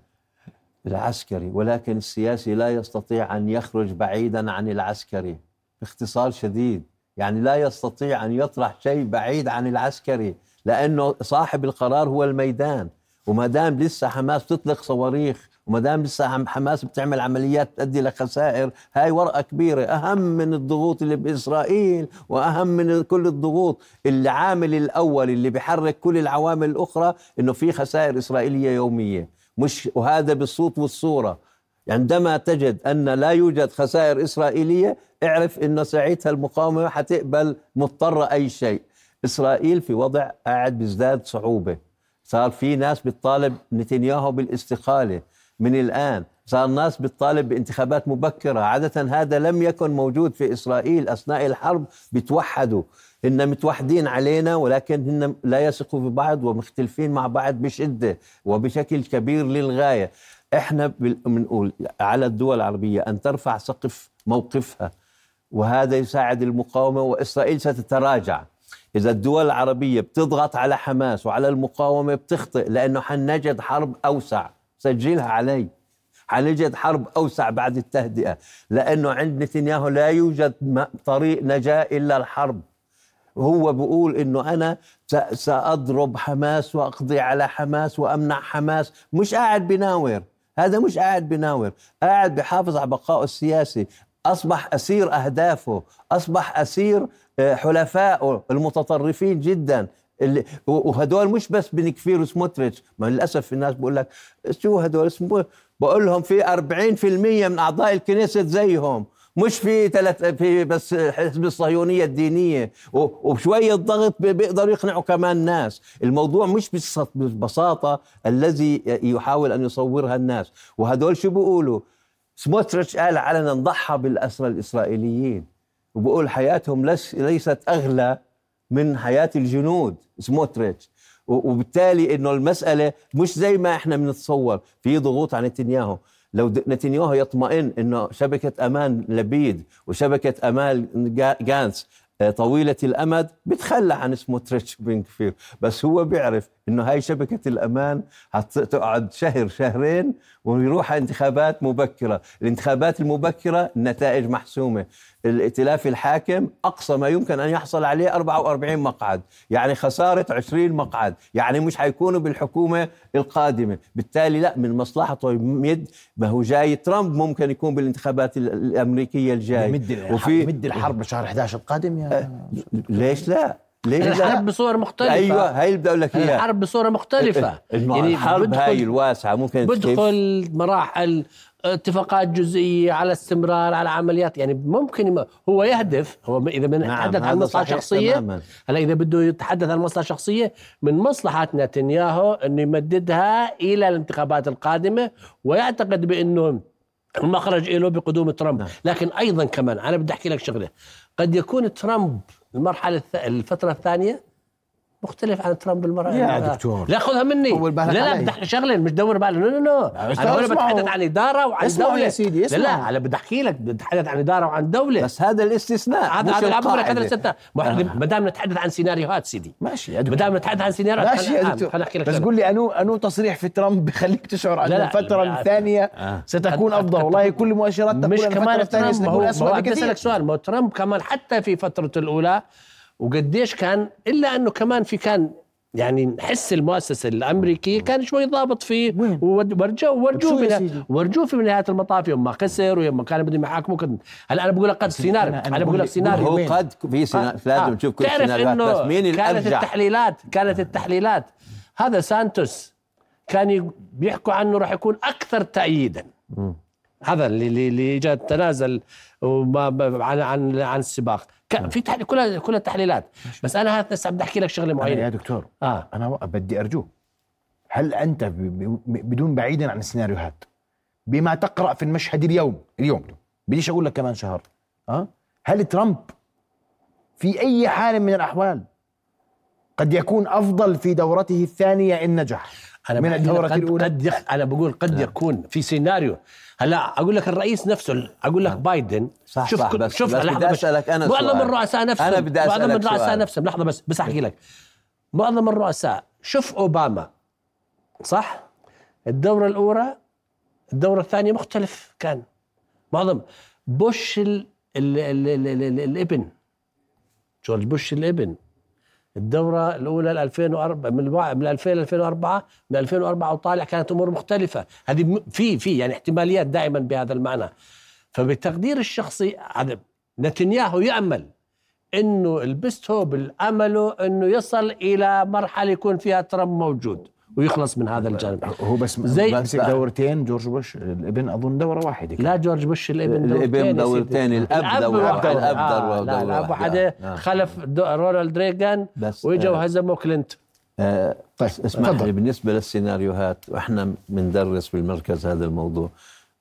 العسكري. ولكن السياسي لا يستطيع أن يخرج بعيدا عن العسكري. باختصار شديد. يعني لا يستطيع أن يطرح شيء بعيد عن العسكري لأنه صاحب القرار هو الميدان. وما دام لسه حماس تطلق صواريخ وما دام لسه حماس بتعمل عمليات تؤدي لخسائر هاي ورقة كبيرة أهم من الضغوط اللي بإسرائيل وأهم من كل الضغوط العامل الأول اللي بيحرك كل العوامل الأخرى إنه في خسائر إسرائيلية يومية. مش وهذا بالصوت والصورة. عندما تجد أن لا يوجد خسائر إسرائيلية اعرف انه ساعتها المقاومة حتقبل مضطره أي شيء. إسرائيل في وضع قاعد بيزداد صعوبة. صار في ناس بتطالب نتنياهو بالاستقالة. من الآن صار الناس بتطالب بانتخابات مبكرة. عادة هذا لم يكن موجود في إسرائيل. أثناء الحرب بتوحدوا. هن متوحدين علينا ولكن هن لا يثقوا في بعض ومختلفين مع بعض بشدة وبشكل كبير للغاية. إحنا بنقول على الدول العربية أن ترفع سقف موقفها وهذا يساعد المقاومة وإسرائيل ستتراجع. إذا الدول العربية بتضغط على حماس وعلى المقاومة بتخطئ لأنه حنجد حرب أوسع. سجلها علي. حنجد حرب أوسع بعد التهدئة. لأنه عند نتنياهو لا يوجد طريق نجاة إلا الحرب. هو بيقول إنه أنا سأضرب حماس وأقضي على حماس وأمنع حماس. مش قاعد بناور. هذا مش قاعد بناور قاعد بحافظ على بقائه السياسي. أصبح أسير أهدافه أصبح أسير آه، حلفائه المتطرفين جدا. اللي وهدول مش بس بن كفير وسموتريتش. ما للأسف الناس بقول لك شو هدول؟ اسمه بقول لهم في 40% من أعضاء الكنيسة زيهم. مش في ثلاث في بس حزب الصهيونية الدينية وبشويه ضغط بيقدروا يقنعوا كمان ناس. الموضوع مش بالبساطة الذي يحاول أن يصورها الناس. وهدول شو بيقولوا؟ سموتريتش قال علنا نضحى بالأسرى الإسرائيليين. وبقول حياتهم ليست أغلى من حياة الجنود سموتريتش. وبالتالي إنه المسألة مش زي ما إحنا بنتصور. في ضغوط على نتنياهو. لو نتنياهو يطمئن انه شبكة أمان لبيد وشبكة أمان جانس آه، طويلة الأمد بتخلى عن سموتريتش بن كفير بس هو بيعرف إنه هاي شبكة الأمان هتقعد شهر شهرين ويروح انتخابات مبكرة. الانتخابات المبكرة النتائج محسومة. الائتلاف الحاكم أقصى ما يمكن أن يحصل عليه 44 مقعد يعني خسارة 20 مقعد يعني مش حيكونوا بالحكومة القادمة. بالتالي لا من مصلحته يمد ما هو جاي ترامب ممكن يكون بالانتخابات الأمريكية الجاية يمد وفي يمد الحرب بشهر 11 القادم يا أه، ليش لا؟ ليه الحرب بصور مختلفة. أيوه هاي اللي بدي أقول لك إياها. الحرب بصورة مختلفة. يعني الحرب هاي الواسعة ممكن بدخل مراحل اتفاقات جزئية على استمرار على عمليات يعني ممكن هو يهدف هو إذا بنتحدث نعم عن مصلحة شخصية هلا إذا بده يتحدث عن مصلحة شخصية من مصلحة نتنياهو إنه يمددها إلى الانتخابات القادمة ويعتقد بإنه المخرج له بقدوم ترامب. نعم. لكن أيضا كمان أنا بدي أحكي لك شغلة قد يكون ترامب المرحلة الفترة الثانية؟ مختلف عن ترامب المره يا دكتور. لا خذها مني. لا لا بدي أحكي شغلة مش دور بالي. no no no أنا بتحدث عن إدارة وعن دولة. يا سيدي اسمع. لا لا أنا بدي أحكي لك بتحدث عن إدارة وعن دولة. بس هذا الاستثناء هذا هذا هذا الاستثناء ما دام نتحدث عن سيناريوهات سيدي. ماشي يا دكتور. ما دام نتحدث عن سيناريوهات ماشي يا دكتور. خليني أحكي لك بس قول لي أنو أنو تصريح في ترامب بخليك تشعر ان الفترة الثانية آه. ستكون أفضل؟ والله كل المؤشرات تقول مش كمان ترامب ستكون اسوء بكثير. أسألك سؤال. ما ترامب كمان حتى في فترته الأولى وقديش كان إلا إنه كمان في كان يعني نحس المؤسسة الأمريكية كان شوي ضابط فيه. ورجوه ورجوه ورجوه في نهاية المطاف يوم ما خسر ويوم ما كان بدهم يحاكموه كنت هلا أنا بقول لك قد سيناريو أنا, أنا بقول لك سيناريو. هو قد في سيناريو لازم آه. نشوف كل السيناريوهات بس مين الأرجح كانت التحليلات كانت التحليلات. هذا ديسانتيس كان بيحكوا عنه راح يكون أكثر تأييدا. هذا اللي اللي جاء تنازل وما عن عن عن السباق. في تحليل كلها كلها تحليلات. بس أنا هسه بدي أحكي لك شغلة معينة. يا دكتور آه. أنا بدي أرجوك. هل أنت بدون بعيدا عن السيناريوهات بما تقرأ في المشهد اليوم اليوم بديش أقول لك كمان شهر أه؟ هل ترامب في أي حال من الأحوال قد يكون أفضل في دورته الثانية إن نجح؟ أنا من الدورة قد الأولى؟ قد يخ... أنا بقول قد نعم. يكون في سيناريو هلا أقول لك الرئيس نفسه أقول لك نعم. بايدن. صح شوف صح بس شوف بس لحظة بدي أسألك أنا معظم الرؤساء نفسهم أنا بدي أسألك معظم الرؤساء نفسهم لحظة بس بس أحكي لك. معظم الرؤساء شوف أوباما صح؟ الدورة الأولى الدورة الثانية مختلف كان. معظم بوش ال ال ال ال ال الابن. جورج بوش الابن. الدورة الأولى 2004 من من 2000 ل 2004 من 2004 وطالع كانت أمور مختلفة. هذه في في يعني احتماليات دائما بهذا المعنى. فبتقدير الشخصي هذا نتنياهو يأمل إنه ال best hope امله إنه يصل إلى مرحلة يكون فيها ترامب موجود. ويخلص من هذا الجانب. هو بس زي مسك دورتين جورج بوش الابن أظن دوره واحدة لا جورج بوش الابن دورتين الابن دورتين الأب دوره الأب دوره لا الاب واحدة آه. خلف رونالد ريغان واجا وهزموا كلينتون آه طيب اسمح لي بالنسبة للسيناريوهات وإحنا بندرس بالمركز هذا الموضوع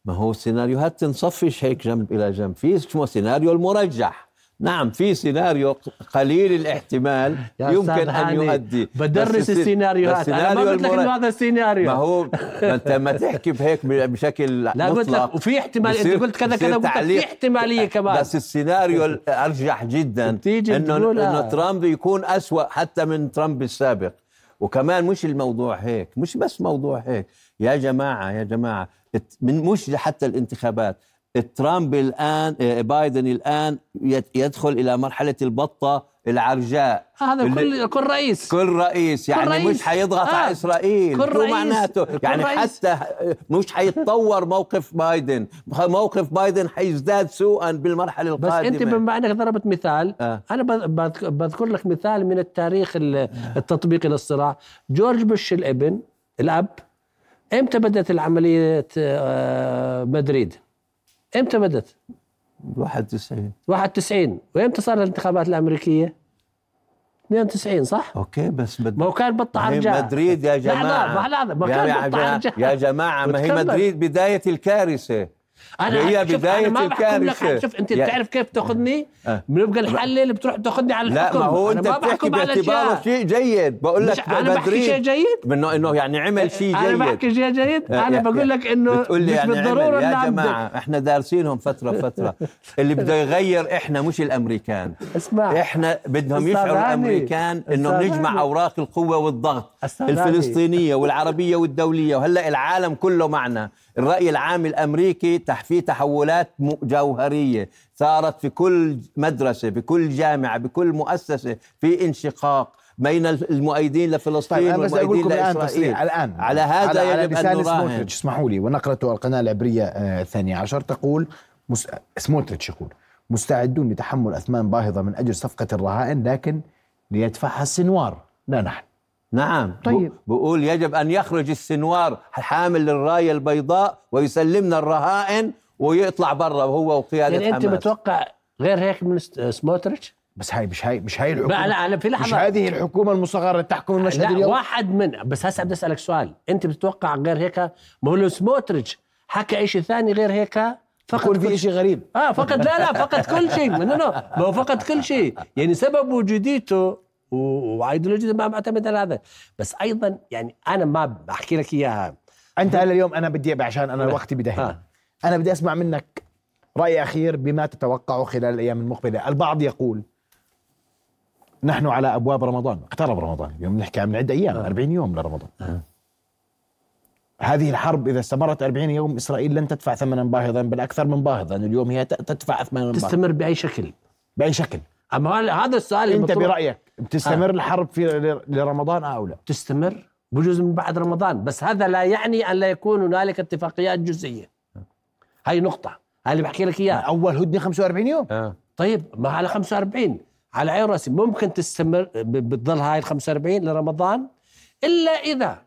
ما هو السيناريوهات تنصفش هيك جنب إلى جنب في اسمه سيناريو المرجح. نعم في سيناريو قليل الاحتمال يمكن أن يؤدي. بدرس السيناريوهات أنا ما قلت لك إنه هذا السيناريو. ما هو أنت ما تحكي بهيك بشكل لا قلت لك وفي احتمال أنت قلت كذا كذا قلت في احتمالية كمان. بس السيناريو الارجح جدا انه إنه ترامب يكون أسوأ حتى من ترامب السابق. وكمان مش الموضوع هيك مش بس موضوع هيك. يا جماعة يا جماعة من مش حتى الانتخابات. ترامب الآن آه، بايدن الآن يدخل إلى مرحلة البطة العرجاء هذا كل كل رئيس كل رئيس يعني كل رئيس. مش حيضغط آه. على إسرائيل كل رئيس معناته كل يعني رئيس. حتى مش حيتطور موقف بايدن موقف بايدن حيزداد سوءا بالمرحلة القادمه بس أنت بما أنك ضربت مثال آه. أنا بذكر لك مثال من التاريخ التطبيقي للصراع جورج بوش الإبن الأب إمتى بدأت العملية آه، مدريد إمتى بدت؟ 91 91 وإمتى صار الانتخابات الأمريكية؟ 92 صح؟ okay بس بد... ما هو كان بطة عرجاء مدريد يا جماعة لحظه ما كان يا جماعة ما هي مدريد بداية الكارثة أنا هي بدايه أنا ما الكارثة. شوف أنت بتعرف كيف تأخذني؟ أه. بنبقى نحلل بتروح تأخذني على الحكم لا ما هو أنت بتحكي باعتباره شيء جيد. بقول لك أنا بحكي شيء جيد؟ انه إنه يعني عمل شيء جيد. أنا بحكي شيء جيد؟ أه، أنا بقول لك إنه مش يعني بالضرورة يا جماعة إحنا دارسينهم فترة فترة. اللي بده يغير إحنا مش الأمريكان. اسمع. إحنا بدهم يشعروا الأمريكان إنه نجمع أوراق القوة والضغط الفلسطينية والعربية والدولية. وهلأ العالم كله معنا. الرأي العام الأمريكي في تحولات جوهرية. صارت في كل مدرسة بكل جامعة بكل مؤسسة في انشقاق بين المؤيدين لفلسطين طيب والمؤيدين لإسرائيل. الآن على هذا على, على لسان سموتريتش. اسمحوا لي ونقلته القناة العبرية آه، الثانية عشر. تقول مس... سموتريتش يقول مستعدون لتحمل أثمان باهظة من أجل صفقة الرهائن لكن ليدفعها السنوار. لا نحن. نعم. طيب. بقول يجب أن يخرج السنوار حامل للراية البيضاء ويسلمنا الرهائن ويطلع برا وهو وقيادة يعني أنت متوقع غير هيك من سموتريتش؟ بس هاي مش هاي مش هاي الحكومة. لا لا في لحظة. مش هذه الحكومة المصغرة اللي تحكم المشهد لا اليوم؟ واحد من بس هسه بدي أسألك سؤال. أنت بتتوقع غير هيك؟ ما هو سموتريتش حكى شيء ثاني غير هيك فقد في شيء. غريب. آه فقد لا لا فقد كل شيء. ما هو فقد كل شيء. يعني سبب وجوديته وايديولوجيا ما بعتمد على هذا. بس أيضا يعني أنا ما بحكي لك إياها. أنت هلا اليوم أنا بدي عشان أنا وقتي بدهن. آه. أنا بدي أسمع منك رأي أخير بما تتوقعه خلال الأيام المقبلة. البعض يقول نحن على أبواب رمضان. اقترب رمضان. اليوم نحكي عن عده أيام آه. 40 يوم لرمضان. آه. هذه الحرب إذا استمرت 40 يوم إسرائيل لن تدفع ثمنا باهظا بل أكثر من باهظا. اليوم هي تدفع ثمنا تستمر بأي شكل. بأي شكل. أما هذا السؤال أنت برأيك بتستمر آه. الحرب في لرمضان أو لا؟ تستمر بجوز من بعد رمضان بس هذا لا يعني أن لا يكون هنالك اتفاقيات جزئية هاي نقطة هاي اللي بحكي لك إياها أول هدنه 45 يوم آه. طيب ما على 45 على عين رأسي ممكن تستمر بتضل هاي ال 45 لرمضان إلا إذا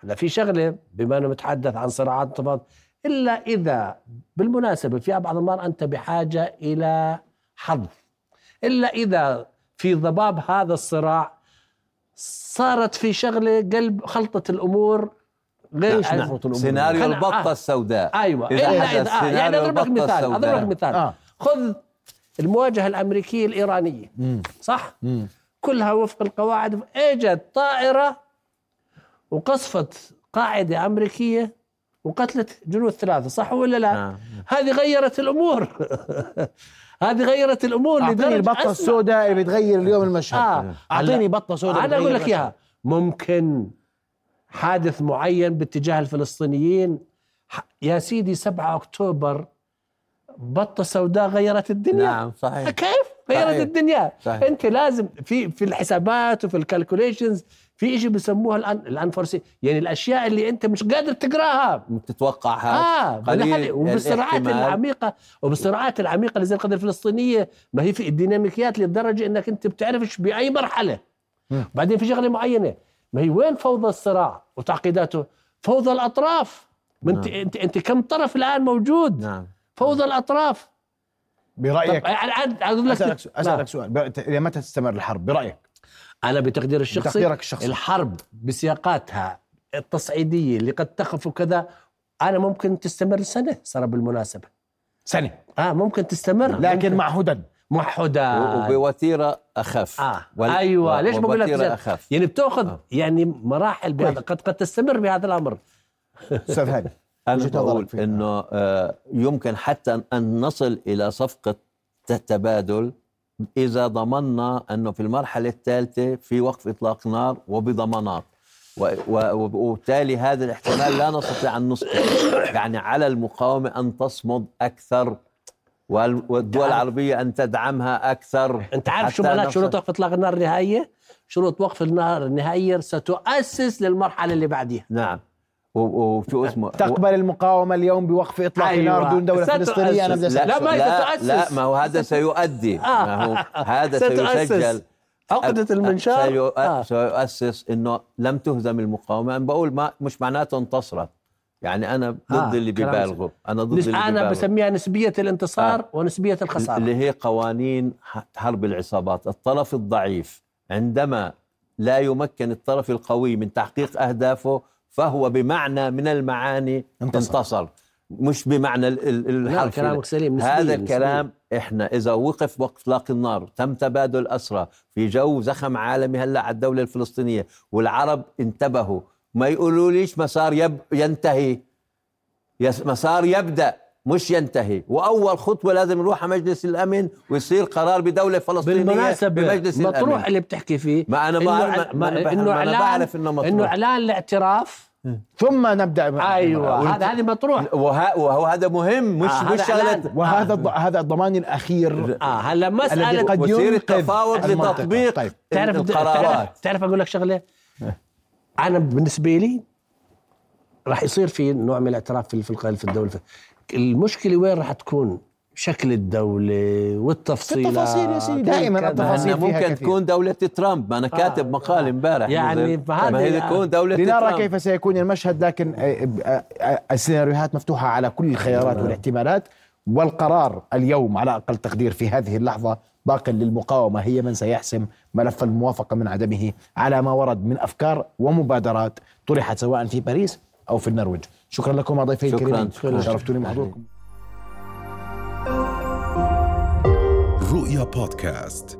هلا في شغلة بما إنه متحدث عن صراعات طبعا إلا إذا بالمناسبة في بعض المرات أنت بحاجة إلى حظ إلا إذا في ضباب هذا الصراع صارت في شغلة قلب خلطة الأمور غير نعم. سيناريو البطة آه. السوداء أيوة إلا إذا آه. يعني أضرب لك مثال أضرب لك مثال آه. خذ المواجهة الأمريكية الإيرانية مم. صح؟ مم. كلها وفق القواعد إجت طائرة وقصفت قاعدة أمريكية وقتلت جنود ثلاثة صح ولا لا؟ نعم. هذه غيرت الأمور هذه غيرت الأمور أعطيني البطه السوداء اللي بتغير اليوم المشهد. آه. أعطيني بطة سوداء أنا أقول لك إياها. ممكن حادث معين باتجاه الفلسطينيين. يا سيدي 7 أكتوبر بطة سوداء غيرت الدنيا. نعم صحيح. كيف؟ غيرت صحيح. الدنيا. صحيح. أنت لازم في في الحسابات وفي الكالكوليشنز في شيء بيسموها الان الانفورسي يعني الأشياء اللي أنت مش قادر تقراها. تتوقعها آه قليل وبالصراعات العميقة وبالصراعات العميقة اللي زي القضية الفلسطينية ما هي في الديناميكيات لدرجة إنك أنت بتعرفش بأي مرحلة. بعدين في شغلة معينة ما هي وين فوضى الصراع وتعقيداته؟ فوضى الأطراف. نعم. أنت أنت انت كم طرف الآن موجود؟ نعم. فوضى الأطراف. برأيك. أقول لك أسألك, أسألك سؤال. إلى متى تستمر الحرب؟ برأيك. أنا بتقدير الشخصي؟ بتقديرك الشخصي. الحرب بسياقاتها التصعيدية اللي قد تخف وكذا أنا ممكن تستمر سنة صار بالمناسبة. سنة. آه ممكن تستمر. لكن مع هدى مع هدى وبوتيرة أخف. آه. وال... أيوه. ليش بقول لك أخف. يعني بتأخذ آه. يعني مراحل بهذا قد قد تستمر بهذا الأمر. أستاذ هاني أنا بقول إنه آه يمكن حتى ان نصل إلى صفقة تبادل إذا ضمننا أنه في المرحلة الثالثة في وقف إطلاق نار وبضمانات. وبالتالي هذا الاحتمال لا نستطيع أن نسقط يعني على المقاومة أن تصمد أكثر والدول العربية أن تدعمها أكثر. أنت عارف شو معنات شروط وقف إطلاق النار النهائية؟ شروط وقف النار النهائية ستؤسس للمرحلة اللي بعديها. نعم. وشو أسمه. تقبل المقاومة اليوم بوقف إطلاق أيوة. النار دون دولة فلسطينية أنا بدي لا, لا ما لا, لا ما هو هذا سيؤدي. آه. ما هو هذا سيسجل. عقدة المنشار؟ سيؤ... آه. سيؤسس إنه لم تهزم المقاومة. أنا بقول ما مش معناته انتصرت. يعني أنا ضد آه. اللي بيبالغوا أنا ضد اللي أنا بسميها نسبية الانتصار آه. ونسبية الخسارة. اللي هي قوانين حرب العصابات. الطرف الضعيف عندما لا يمكن الطرف القوي من تحقيق أهدافه فهو بمعنى من المعاني انتصر, انتصر. مش بمعنى الحرف كلامك سليم هذا الكلام إحنا إذا وقف وقف اطلاق النار تم تبادل اسرى في جو زخم عالمي هلأ على الدولة الفلسطينية والعرب انتبهوا. ما يقولوا ليش مسار يب ينتهي. مسار يبدأ. مش ينتهي. وأول خطوة لازم نروح على مجلس الأمن ويصير قرار بدولة فلسطينية بالمناسبة بمجلس مطروح الامن اللي بتحكي فيه ما أنا بعرف ما إنه اعلان بعرف إنه مطروح. إنه إعلان الاعتراف. ثم نبدأ أيوه هذا هذه مطروح. وهو هذا مهم مش آه مش شغله وهذا آه. هذا الضمان الأخير. آه هلا مساله قد يصير التفاوض لتطبيق طيب. تعرف القرارات. تعرف أقول لك شغلة؟ أنا بالنسبة لي راح يصير في نوع من الاعتراف في في الدولة. المشكلة وين راح تكون؟ شكل الدولة والتفصيلات. التفاصيل يا سيدي دائما التفاصيل ممكن كثير. تكون دولة ترامب. أنا كاتب آه مقال امبارح آه يعني ما هي تكون دولة لنرى ترامب. كيف سيكون المشهد لكن آه، آه، السيناريوهات مفتوحة على كل الخيارات آه. والاحتمالات. والقرار اليوم على أقل تقدير في هذه اللحظة باق للمقاومة هي من سيحسم ملف الموافقة من عدمه على ما ورد من أفكار ومبادرات طرحت سواء في باريس أو في النرويج. شكرا لكم ضيفي الكريمين شرفتوني بحضوركم رؤيا بودكاست.